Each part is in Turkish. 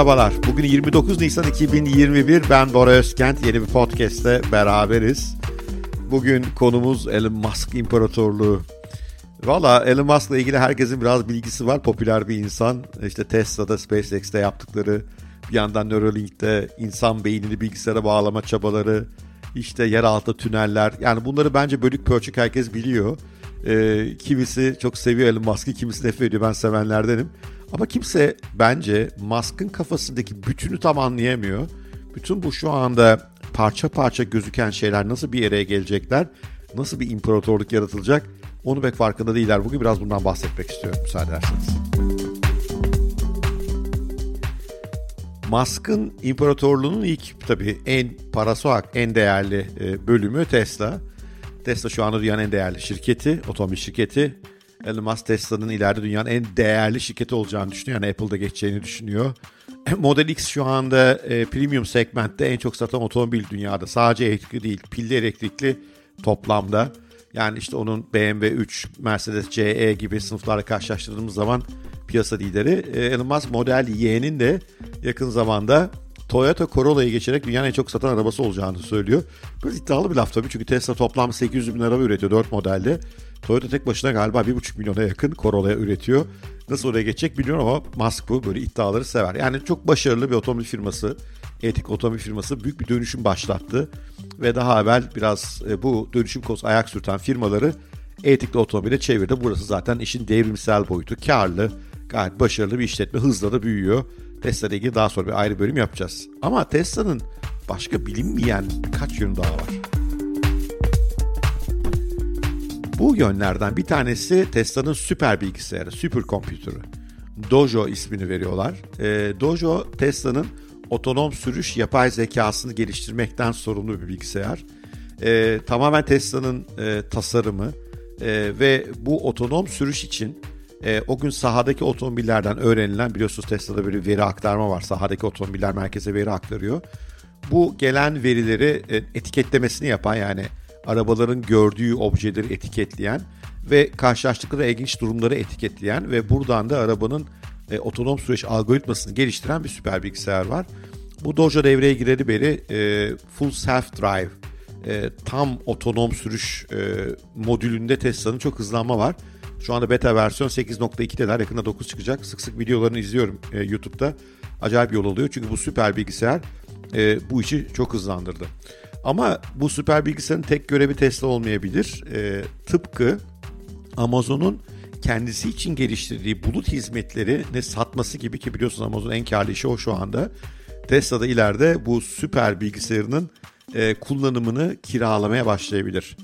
Merhabalar. Bugün 29 Nisan 2021. Ben Bora Özkent. Yeni bir podcast'te beraberiz. Bugün konumuz Elon Musk İmparatorluğu. Valla Elon Musk'la ilgili herkesin biraz bilgisi var. Popüler bir insan. İşte Tesla'da, SpaceX'te yaptıkları, bir yandan Neuralink'te insan beynini bilgisayara bağlama çabaları, işte yeraltı tüneller. Yani bunları bence bölük pörçük herkes biliyor. Ee, kimisi çok seviyor Elon Musk'ı, kimisi nefret ediyor. Ben sevenlerdenim. Ama kimse bence Musk'ın kafasındaki bütünü tam anlayamıyor. Bütün bu şu anda parça parça gözüken şeyler nasıl bir yere gelecekler, nasıl bir imparatorluk yaratılacak onu pek farkında değiller. Bugün biraz bundan bahsetmek istiyorum müsaade ederseniz. Musk'ın imparatorluğunun ilk tabii en parası olarak en değerli e, bölümü Tesla. Tesla şu anda dünyanın en değerli şirketi, otomobil şirketi. Elon Musk Tesla'nın ileride dünyanın en değerli şirketi olacağını düşünüyor. Yani Apple'da geçeceğini düşünüyor. Model X şu anda e, premium segmentte en çok satan otomobil dünyada. Sadece elektrikli değil, pilli elektrikli toplamda. Yani işte onun BMW 3, Mercedes CE gibi sınıflarla karşılaştırdığımız zaman piyasa lideri. E, Elon Musk Model Y'nin de yakın zamanda Toyota Corolla'yı geçerek dünyanın en çok satan arabası olacağını söylüyor. Biraz iddialı bir laf tabii çünkü Tesla toplam 800 bin araba üretiyor 4 modelde. Toyota tek başına galiba 1,5 milyona yakın Corolla'ya üretiyor. Nasıl oraya geçecek bilmiyorum ama Musk bu böyle iddiaları sever. Yani çok başarılı bir otomobil firması, etik otomobil firması büyük bir dönüşüm başlattı. Ve daha evvel biraz e, bu dönüşüm konusu ayak sürten firmaları etikli otomobile çevirdi. Burası zaten işin devrimsel boyutu. Karlı, gayet başarılı bir işletme hızla da büyüyor. Tesla ile ilgili daha sonra bir ayrı bölüm yapacağız. Ama Tesla'nın başka bilinmeyen birkaç yönü daha var. Bu yönlerden bir tanesi Tesla'nın süper bilgisayarı, süper kompütürü. Dojo ismini veriyorlar. E, Dojo Tesla'nın otonom sürüş yapay zekasını geliştirmekten sorumlu bir bilgisayar. E, tamamen Tesla'nın e, tasarımı e, ve bu otonom sürüş için e, o gün sahadaki otomobillerden öğrenilen biliyorsunuz Tesla'da böyle veri aktarma var. Sahadaki otomobiller merkeze veri aktarıyor. Bu gelen verileri e, etiketlemesini yapan yani arabaların gördüğü objeleri etiketleyen ve karşılaştıkları ilginç durumları etiketleyen ve buradan da arabanın e, otonom süreç algoritmasını geliştiren bir süper bilgisayar var. Bu Dojo devreye gireli beri e, Full Self Drive e, tam otonom sürüş e, modülünde Tesla'nın çok hızlanma var. Şu anda beta versiyon 8.2'deler. Yakında 9 çıkacak. Sık sık videolarını izliyorum e, YouTube'da. Acayip yol oluyor. Çünkü bu süper bilgisayar e, bu işi çok hızlandırdı. Ama bu süper bilgisayarın tek görevi Tesla olmayabilir. E, tıpkı Amazon'un kendisi için geliştirdiği bulut hizmetleri ne satması gibi ki biliyorsunuz Amazon en karlı işi o şu anda. Tesla'da ileride bu süper bilgisayarının e, kullanımını kiralamaya başlayabilir.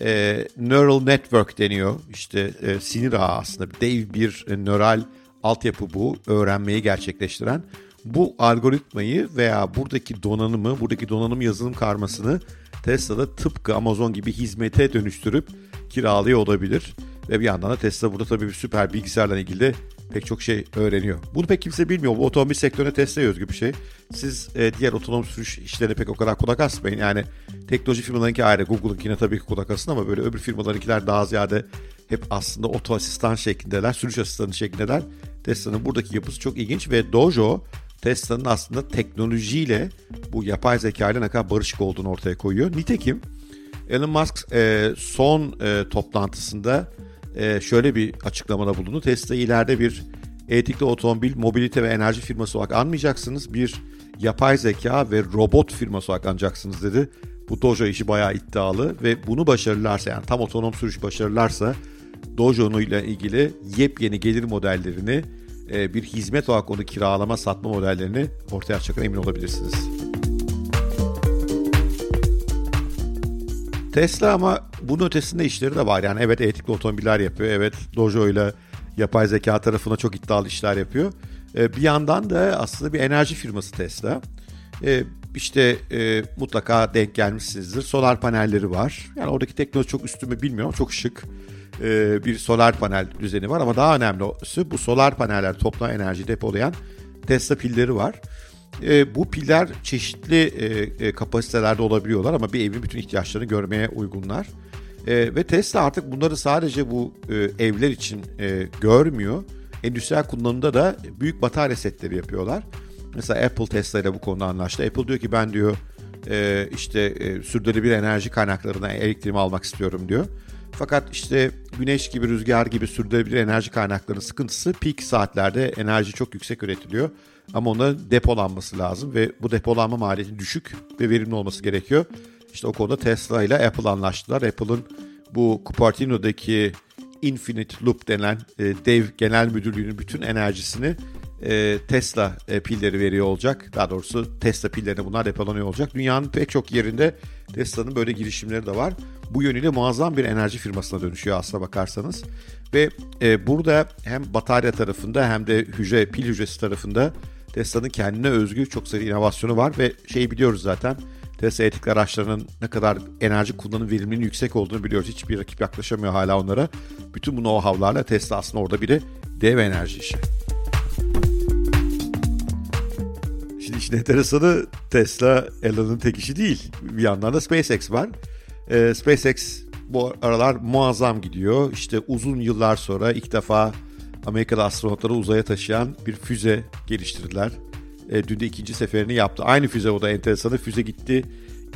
E, neural network deniyor. İşte e, sinir ağı aslında dev bir e, nöral altyapı bu. Öğrenmeyi gerçekleştiren. Bu algoritmayı veya buradaki donanımı, buradaki donanım yazılım karmasını Tesla'da tıpkı Amazon gibi hizmete dönüştürüp kiralıyor olabilir. Ve bir yandan da Tesla burada tabii bir süper bilgisayarla ilgili de pek çok şey öğreniyor. Bunu pek kimse bilmiyor. Bu otomobil sektörüne Tesla'ya özgü bir şey. Siz e, diğer otonom sürüş işlerine pek o kadar kulak asmayın. Yani teknoloji firmalarınki ayrı. Google'ınkine tabii ki kulak asın ama böyle öbür firmalarınkiler daha ziyade hep aslında oto asistan şeklindeler, sürüş asistanı şeklindeler. Tesla'nın buradaki yapısı çok ilginç ve Dojo Tesla'nın aslında teknolojiyle bu yapay zeka ile ne kadar barışık olduğunu ortaya koyuyor. Nitekim Elon Musk e, son e, toplantısında e, şöyle bir açıklamada bulundu. Tesla ileride bir etikli otomobil, mobilite ve enerji firması olarak anmayacaksınız. Bir yapay zeka ve robot firması olarak anacaksınız dedi. Bu Dojo işi bayağı iddialı ve bunu başarırlarsa yani tam otonom sürüş başarırlarsa Dojo ile ilgili yepyeni gelir modellerini e, bir hizmet olarak onu kiralama satma modellerini ortaya çıkacağına emin olabilirsiniz. Tesla ama bunun ötesinde işleri de var. Yani evet etikli otomobiller yapıyor. Evet Dojo ile yapay zeka tarafına çok iddialı işler yapıyor. E, bir yandan da aslında bir enerji firması Tesla. İşte e, mutlaka denk gelmişsinizdir. Solar panelleri var. Yani oradaki teknoloji çok üstümü bilmiyorum. Çok şık e, bir solar panel düzeni var. Ama daha önemlisi bu solar paneller toplam enerji depolayan Tesla pilleri var. E, bu piller çeşitli e, e, kapasitelerde olabiliyorlar ama bir evin bütün ihtiyaçlarını görmeye uygunlar. E, ve Tesla artık bunları sadece bu e, evler için e, görmüyor. Endüstriyel kullanımda da büyük batarya setleri yapıyorlar. Mesela Apple Tesla ile bu konuda anlaştı. Apple diyor ki ben diyor e, işte e, sürdürülebilir enerji kaynaklarından elektriğimi almak istiyorum diyor. Fakat işte güneş gibi, rüzgar gibi sürdürülebilir enerji kaynaklarının sıkıntısı peak saatlerde enerji çok yüksek üretiliyor. Ama ona depolanması lazım ve bu depolanma maliyeti düşük ve verimli olması gerekiyor. İşte o konuda Tesla ile Apple anlaştılar. Apple'ın bu Cupertino'daki Infinite Loop denen e, dev genel müdürlüğünün bütün enerjisini e, Tesla e, pilleri veriyor olacak. Daha doğrusu Tesla pillerine bunlar depolanıyor olacak. Dünyanın pek çok yerinde Tesla'nın böyle girişimleri de var. Bu yönüyle muazzam bir enerji firmasına dönüşüyor aslına bakarsanız. Ve e, burada hem batarya tarafında hem de hücre pil hücresi tarafında Tesla'nın kendine özgü çok sayıda inovasyonu var ve şeyi biliyoruz zaten. Tesla elektrikli araçlarının ne kadar enerji kullanım verimliliğinin yüksek olduğunu biliyoruz. Hiçbir rakip yaklaşamıyor hala onlara. Bütün bu know-how'larla Tesla aslında orada bir dev enerji işi. İşin enteresanı Tesla Elon'un tek işi değil. Bir yandan da SpaceX var. Ee, SpaceX bu aralar muazzam gidiyor. İşte uzun yıllar sonra ilk defa Amerika'da astronotları uzaya taşıyan bir füze geliştirdiler. E, dün de ikinci seferini yaptı. Aynı füze o da enteresanı. Füze gitti.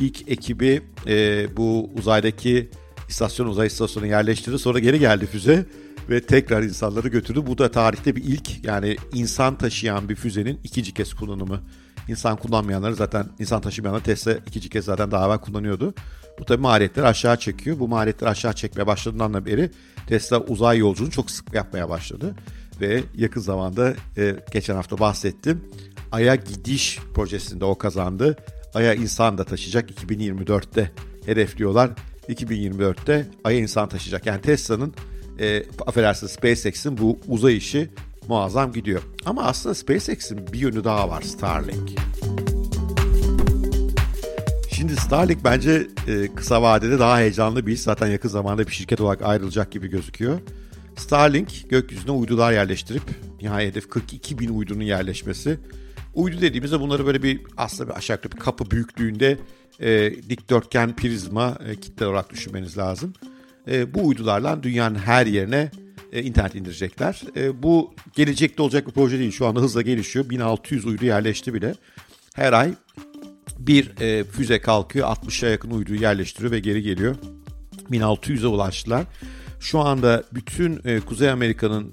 İlk ekibi e, bu uzaydaki istasyon uzay istasyonuna yerleştirdi. Sonra geri geldi füze ve tekrar insanları götürdü. Bu da tarihte bir ilk yani insan taşıyan bir füzenin ikinci kez kullanımı. İnsan kullanmayanları zaten insan taşımayanlar Tesla ikinci kez zaten daha evvel kullanıyordu. Bu tabi maliyetleri aşağı çekiyor. Bu maliyetleri aşağı çekmeye başladığından beri Tesla uzay yolculuğunu çok sık yapmaya başladı. Ve yakın zamanda e, geçen hafta bahsettim. Ay'a gidiş projesinde o kazandı. Ay'a insan da taşıyacak 2024'te hedefliyorlar. 2024'te Ay'a insan taşıyacak. Yani Tesla'nın e, affedersiniz SpaceX'in bu uzay işi muazzam gidiyor. Ama aslında SpaceX'in bir yönü daha var Starlink. Şimdi Starlink bence e, kısa vadede daha heyecanlı bir iş. Zaten yakın zamanda bir şirket olarak ayrılacak gibi gözüküyor. Starlink gökyüzüne uydular yerleştirip nihayet hedef 42 bin uydunun yerleşmesi. Uydu dediğimizde bunları böyle bir aslında bir aşağı bir kapı büyüklüğünde e, dikdörtgen prizma e, kitle olarak düşünmeniz lazım. E, bu uydularla dünyanın her yerine e, internet indirecekler. E, bu gelecekte olacak bir proje değil. Şu anda hızla gelişiyor. 1600 uydu yerleşti bile. Her ay bir e, füze kalkıyor 60'a yakın uyduyu yerleştiriyor ve geri geliyor. 1600'e ulaştılar. Şu anda bütün e, Kuzey Amerika'nın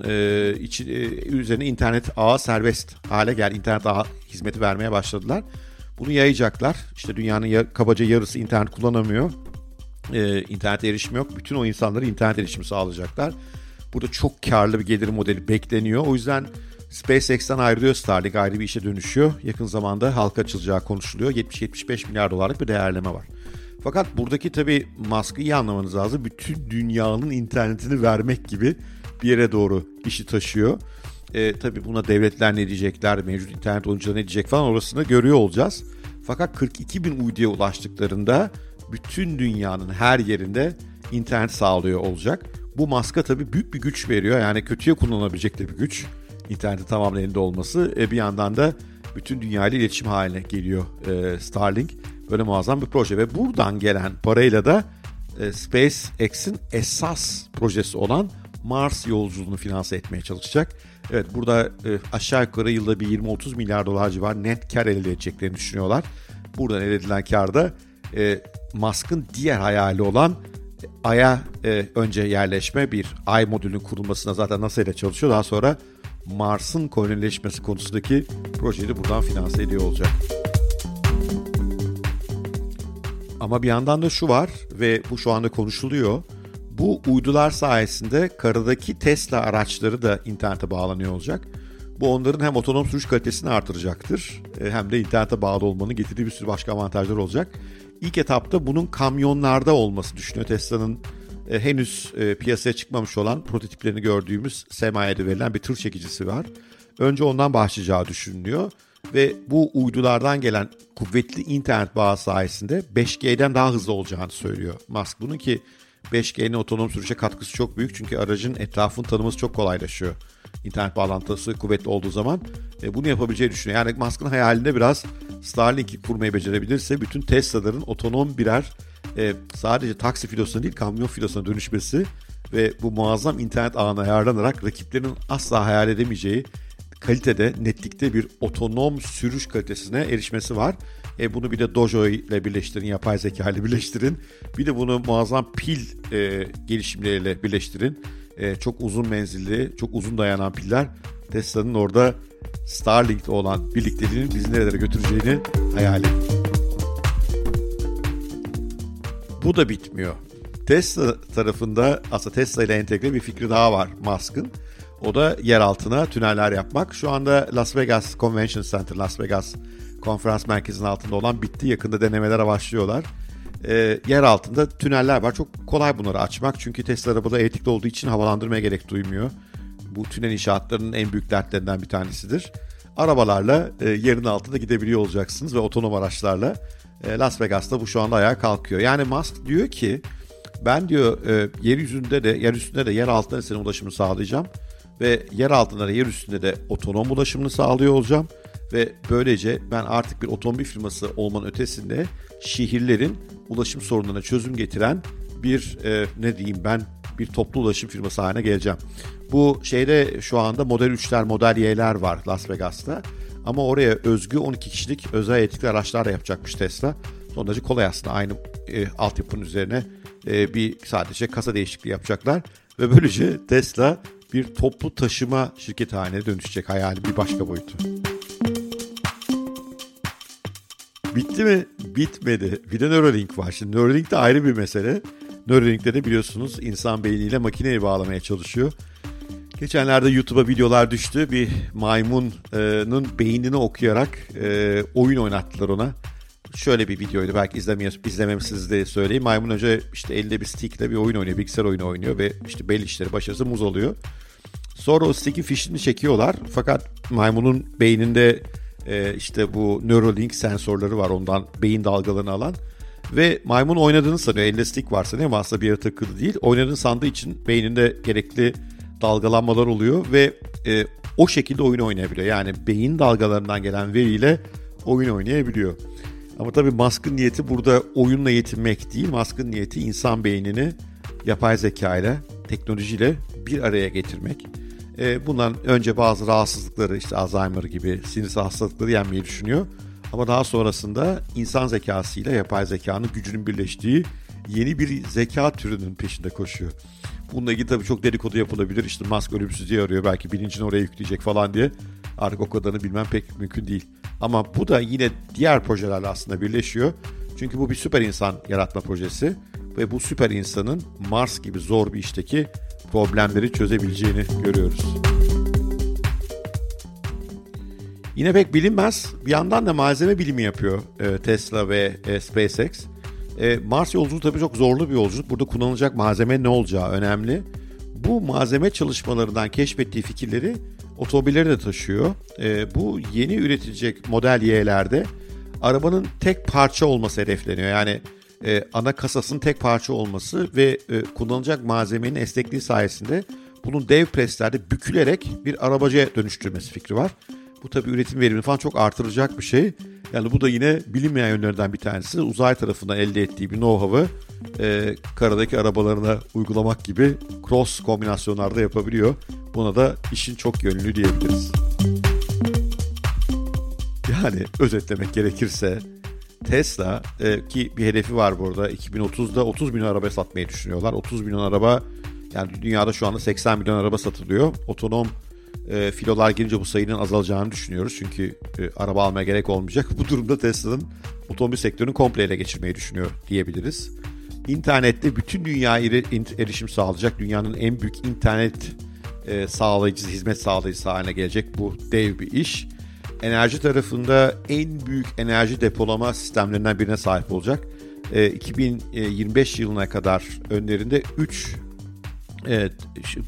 üzerine internet ağı serbest hale gel internet ağı hizmeti vermeye başladılar. Bunu yayacaklar. İşte dünyanın ya, kabaca yarısı internet kullanamıyor. E, internet erişimi yok. Bütün o insanlara internet erişimi sağlayacaklar. Burada çok karlı bir gelir modeli bekleniyor. O yüzden SpaceX'ten ayrılıyor Starlink ayrı bir işe dönüşüyor. Yakın zamanda halka açılacağı konuşuluyor. 70-75 milyar dolarlık bir değerleme var. Fakat buradaki tabii Musk'ı iyi anlamanız lazım. Bütün dünyanın internetini vermek gibi bir yere doğru işi taşıyor. E, tabii buna devletler ne diyecekler, mevcut internet oyuncuları ne diyecek falan orasını görüyor olacağız. Fakat 42 bin uyduya ulaştıklarında bütün dünyanın her yerinde internet sağlıyor olacak. Bu Musk'a tabii büyük bir güç veriyor. Yani kötüye kullanılabilecek de bir güç. İnterneti tamamen elinde olması. E, bir yandan da bütün dünyayla iletişim haline geliyor e, Starlink. Böyle muazzam bir proje ve buradan gelen parayla da e, SpaceX'in esas projesi olan Mars yolculuğunu finanse etmeye çalışacak. Evet burada e, aşağı yukarı yılda bir 20-30 milyar dolar civarı net kar elde edeceklerini düşünüyorlar. Buradan elde edilen kar da e, Musk'ın diğer hayali olan Ay'a e, önce yerleşme bir Ay modülünün kurulmasına zaten NASA ile çalışıyor. Daha sonra Mars'ın kolonileşmesi konusundaki projeyi de buradan finanse ediyor olacak. Ama bir yandan da şu var ve bu şu anda konuşuluyor. Bu uydular sayesinde karadaki Tesla araçları da internete bağlanıyor olacak. Bu onların hem otonom sürüş kalitesini artıracaktır e, hem de internete bağlı olmanın getirdiği bir sürü başka avantajlar olacak. İlk etapta bunun kamyonlarda olması düşünüyor. Tesla'nın e, henüz e, piyasaya çıkmamış olan prototiplerini gördüğümüz Semaye'de verilen bir tır çekicisi var. Önce ondan başlayacağı düşünülüyor ve bu uydulardan gelen kuvvetli internet bağı sayesinde 5G'den daha hızlı olacağını söylüyor Musk. Bunun ki 5G'nin otonom sürüşe katkısı çok büyük çünkü aracın etrafını tanıması çok kolaylaşıyor. İnternet bağlantısı kuvvetli olduğu zaman e, bunu yapabileceği düşünüyor. Yani Musk'ın hayalinde biraz Starlink'i kurmayı becerebilirse bütün Tesla'ların otonom birer e, sadece taksi filosuna değil kamyon filosuna dönüşmesi ve bu muazzam internet ağına ayarlanarak rakiplerinin asla hayal edemeyeceği kalitede, netlikte bir otonom sürüş kalitesine erişmesi var. E bunu bir de Dojo ile birleştirin, yapay zeka ile birleştirin. Bir de bunu muazzam pil e, gelişimleriyle birleştirin. E, çok uzun menzilli, çok uzun dayanan piller Tesla'nın orada Starlink'le olan birlikteliğinin bizi nerelere götüreceğini hayal edin. Bu da bitmiyor. Tesla tarafında aslında Tesla ile entegre bir fikri daha var Musk'ın. O da yer altına tüneller yapmak. Şu anda Las Vegas Convention Center, Las Vegas konferans merkezinin altında olan bitti. Yakında denemelere başlıyorlar. E, yer altında tüneller var. Çok kolay bunları açmak. Çünkü Tesla arabada elektrikli olduğu için havalandırmaya gerek duymuyor. Bu tünel inşaatlarının en büyük dertlerinden bir tanesidir. Arabalarla e, yerin altında gidebiliyor olacaksınız ve otonom araçlarla e, Las Vegas'ta bu şu anda ayağa kalkıyor. Yani Musk diyor ki ben diyor e, yeryüzünde de yer üstünde de yer altında da senin ulaşımını sağlayacağım ve yer altında da yer üstünde de otonom ulaşımını sağlıyor olacağım ve böylece ben artık bir otomobil firması olmanın ötesinde şehirlerin ulaşım sorunlarına çözüm getiren bir e, ne diyeyim ben bir toplu ulaşım firması haline geleceğim. Bu şeyde şu anda Model 3'ler, Model Y'ler var Las Vegas'ta. Ama oraya özgü 12 kişilik özel elektrikli araçlar da yapacakmış Tesla. Son derece kolay aslında aynı e, altyapının üzerine e, bir sadece kasa değişikliği yapacaklar. Ve böylece Tesla bir toplu taşıma şirketi haline dönüşecek hayali bir başka boyutu. Bitti mi? Bitmedi. Bir de Neuralink var. Şimdi Neuralink de ayrı bir mesele. Neuralink'te de biliyorsunuz insan beyniyle makineyi bağlamaya çalışıyor. Geçenlerde YouTube'a videolar düştü. Bir maymunun beynini okuyarak e, oyun oynattılar ona. Şöyle bir videoydu belki izlememişsiniz de söyleyeyim. Maymun önce işte elde bir stickle bir oyun oynuyor, bilgisayar oyunu oynuyor ve işte belli işleri başarısı muz oluyor. Sonra o stick'in fişini çekiyorlar. Fakat maymunun beyninde e, işte bu Neuralink sensörleri var ondan beyin dalgalarını alan. Ve maymun oynadığını sanıyor. Elde stick var sanıyor ama aslında bir yere takılı değil. Oynadığını sandığı için beyninde gerekli dalgalanmalar oluyor ve e, o şekilde oyun oynayabiliyor. Yani beyin dalgalarından gelen veriyle oyun oynayabiliyor. Ama tabii Musk'ın niyeti burada oyunla yetinmek değil. Musk'ın niyeti insan beynini yapay zeka ile, teknolojiyle bir araya getirmek. E, bundan önce bazı rahatsızlıkları işte Alzheimer gibi sinirsel hastalıkları yenmeyi düşünüyor. Ama daha sonrasında insan zekasıyla yapay zekanın gücünün birleştiği yeni bir zeka türünün peşinde koşuyor. Bununla ilgili tabii çok dedikodu yapılabilir. İşte Musk ölümsüzlüğü arıyor belki bilincini oraya yükleyecek falan diye. Artık o kadarını bilmem pek mümkün değil. Ama bu da yine diğer projelerle aslında birleşiyor. Çünkü bu bir süper insan yaratma projesi ve bu süper insanın Mars gibi zor bir işteki problemleri çözebileceğini görüyoruz. Yine pek bilinmez. Bir yandan da malzeme bilimi yapıyor e, Tesla ve e, SpaceX. E, Mars yolculuğu tabii çok zorlu bir yolculuk. Burada kullanılacak malzeme ne olacağı önemli. Bu malzeme çalışmalarından keşfettiği fikirleri otomobilleri de taşıyor. E, bu yeni üretilecek model Y'lerde arabanın tek parça olması hedefleniyor. Yani e, ana kasasının tek parça olması ve e, kullanılacak malzemenin esnekliği sayesinde bunun dev preslerde bükülerek bir arabacıya dönüştürmesi fikri var. Bu tabi üretim verimini falan çok artıracak bir şey. Yani bu da yine bilinmeyen yönlerden bir tanesi. Uzay tarafından elde ettiği bir know-how'ı e, karadaki arabalarına uygulamak gibi cross kombinasyonlarda yapabiliyor. Buna da işin çok yönlü diyebiliriz. Yani özetlemek gerekirse Tesla e, ki bir hedefi var burada 2030'da 30 milyon araba satmayı düşünüyorlar. 30 milyon araba yani dünyada şu anda 80 milyon araba satılıyor. Otonom e, filolar gelince bu sayının azalacağını düşünüyoruz. Çünkü e, araba almaya gerek olmayacak. Bu durumda Tesla'nın otomobil sektörünü komple ele geçirmeyi düşünüyor diyebiliriz. İnternette bütün dünyaya erişim sağlayacak. Dünyanın en büyük internet e, sağlayıcısı, hizmet sağlayıcısı haline gelecek bu dev bir iş. Enerji tarafında en büyük enerji depolama sistemlerinden birine sahip olacak. E, 2025 yılına kadar önlerinde 3 Evet,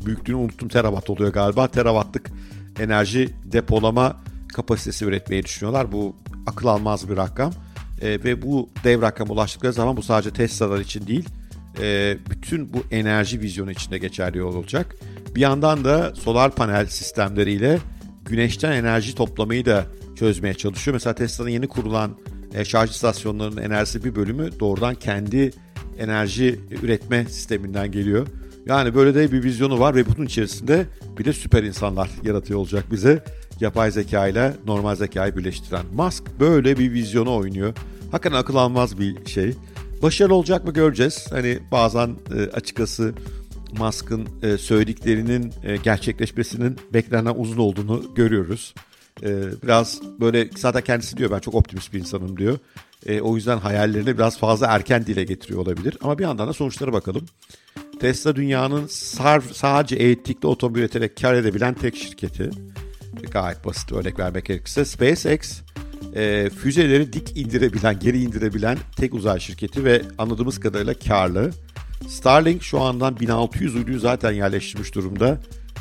büyüklüğünü unuttum terawatt oluyor galiba. Terawattlık enerji depolama kapasitesi üretmeyi düşünüyorlar. Bu akıl almaz bir rakam. E, ve bu dev rakam ulaştıkları zaman bu sadece Tesla'lar için değil, e, bütün bu enerji vizyonu içinde geçerli olacak. Bir yandan da solar panel sistemleriyle güneşten enerji toplamayı da çözmeye çalışıyor. Mesela Tesla'nın yeni kurulan e, şarj istasyonlarının enerjisi bir bölümü doğrudan kendi enerji üretme sisteminden geliyor. Yani böyle de bir vizyonu var ve bunun içerisinde bir de süper insanlar yaratıyor olacak bize. yapay zeka ile normal zekayı birleştiren. Musk böyle bir vizyonu oynuyor. Hakikaten akıl almaz bir şey. Başarılı olacak mı göreceğiz. Hani bazen e, açıkçası Musk'ın e, söylediklerinin e, gerçekleşmesinin beklenen uzun olduğunu görüyoruz. E, biraz böyle zaten kendisi diyor ben çok optimist bir insanım diyor. E, o yüzden hayallerini biraz fazla erken dile getiriyor olabilir. Ama bir yandan da sonuçlara bakalım. Tesla dünyanın sadece elektrikli otomobil üreterek kar edebilen tek şirketi. Gayet basit örnek vermek gerekirse SpaceX e, füzeleri dik indirebilen, geri indirebilen tek uzay şirketi ve anladığımız kadarıyla karlı. Starlink şu andan 1600 uyduyu zaten yerleştirmiş durumda.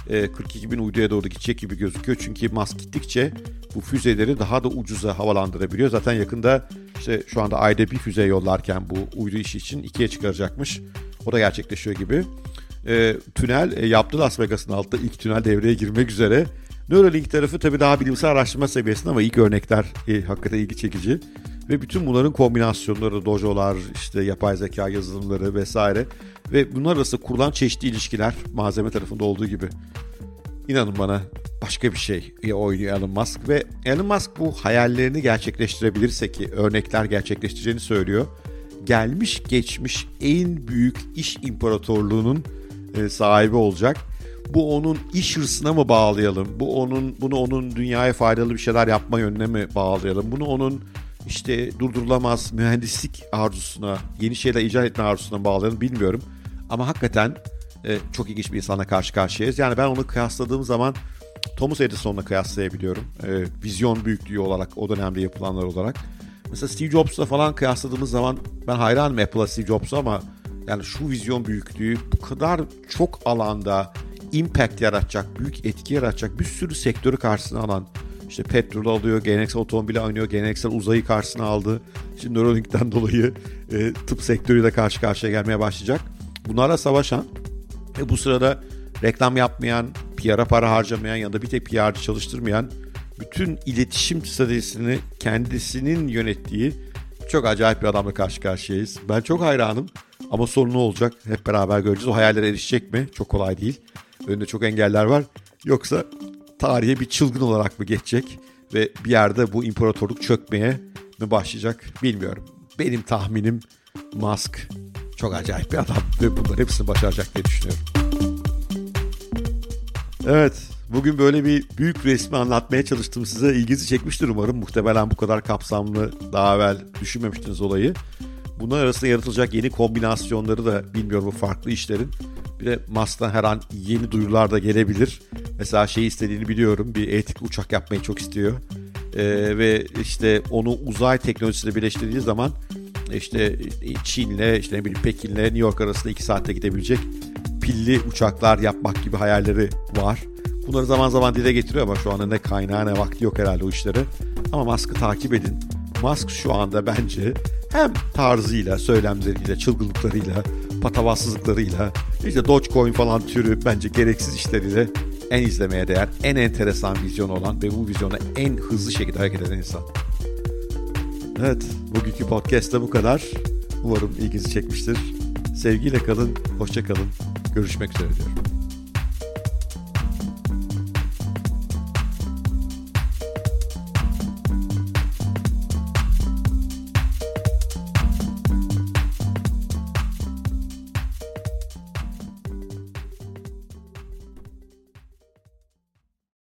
E, 42 bin uyduya doğru gidecek gibi gözüküyor. Çünkü Musk gittikçe bu füzeleri daha da ucuza havalandırabiliyor. Zaten yakında işte şu anda ayda bir füze yollarken bu uydu işi için ikiye çıkaracakmış. O da gerçekleşiyor gibi. E, tünel e, yaptı Las Vegas'ın altında ilk tünel devreye girmek üzere. Neuralink tarafı tabii daha bilimsel araştırma seviyesinde ama ilk örnekler e, hakikaten ilgi çekici. Ve bütün bunların kombinasyonları, dojolar, işte yapay zeka yazılımları vesaire ve bunlar arasında kurulan çeşitli ilişkiler malzeme tarafında olduğu gibi. İnanın bana başka bir şey oynuyor Elon Musk ve Elon Musk bu hayallerini gerçekleştirebilirse ki örnekler gerçekleştireceğini söylüyor. Gelmiş geçmiş en büyük iş imparatorluğunun e, sahibi olacak bu onun iş hırsına mı bağlayalım? Bu onun bunu onun dünyaya faydalı bir şeyler yapma yönüne mi bağlayalım? Bunu onun işte durdurulamaz mühendislik arzusuna, yeni şeyler icat etme arzusuna bağlayalım bilmiyorum. Ama hakikaten e, çok ilginç bir insanla karşı karşıyayız. Yani ben onu kıyasladığım zaman Thomas Edison'la kıyaslayabiliyorum. E, vizyon büyüklüğü olarak, o dönemde yapılanlar olarak. Mesela Steve Jobs'la falan kıyasladığımız zaman ben hayranım Apple'a Steve Jobs'a ama yani şu vizyon büyüklüğü bu kadar çok alanda impact yaratacak, büyük etki yaratacak bir sürü sektörü karşısına alan işte petrol alıyor, geleneksel otomobili oynuyor, geleneksel uzayı karşısına aldı. Şimdi Neuralink'ten dolayı e, tıp sektörüyle karşı karşıya gelmeye başlayacak. Bunlarla savaşan ve bu sırada reklam yapmayan, PR'a para harcamayan ya da bir tek PR'cı çalıştırmayan bütün iletişim stratejisini kendisinin yönettiği çok acayip bir adamla karşı karşıyayız. Ben çok hayranım ama sorunu olacak. Hep beraber göreceğiz. O hayallere erişecek mi? Çok kolay değil. Önünde çok engeller var. Yoksa tarihe bir çılgın olarak mı geçecek ve bir yerde bu imparatorluk çökmeye mi başlayacak bilmiyorum. Benim tahminim Musk çok acayip bir adam ve bunların hepsini başaracak diye düşünüyorum. Evet, bugün böyle bir büyük resmi anlatmaya çalıştım size. İlginizi çekmiştir umarım. Muhtemelen bu kadar kapsamlı daha evvel düşünmemiştiniz olayı. Bunlar arasında yaratılacak yeni kombinasyonları da bilmiyorum bu farklı işlerin. Bir de Musk'tan her an yeni duyurular da gelebilir. Mesela şey istediğini biliyorum. Bir etik uçak yapmayı çok istiyor. Ee, ve işte onu uzay teknolojisiyle birleştirdiği zaman işte Çin'le işte ne bileyim Pekin'le New York arasında iki saatte gidebilecek pilli uçaklar yapmak gibi hayalleri var. Bunları zaman zaman dile getiriyor ama şu anda ne kaynağı ne vakti yok herhalde o işleri. Ama Musk'ı takip edin. Musk şu anda bence hem tarzıyla, söylemleriyle, çılgınlıklarıyla, patavatsızlıklarıyla, işte Dogecoin falan türü bence gereksiz işleriyle en izlemeye değer, en enteresan vizyon olan ve bu vizyona en hızlı şekilde hareket eden insan. Evet, bugünkü podcast bu kadar. Umarım ilginizi çekmiştir. Sevgiyle kalın, hoşça kalın. Görüşmek üzere diyorum.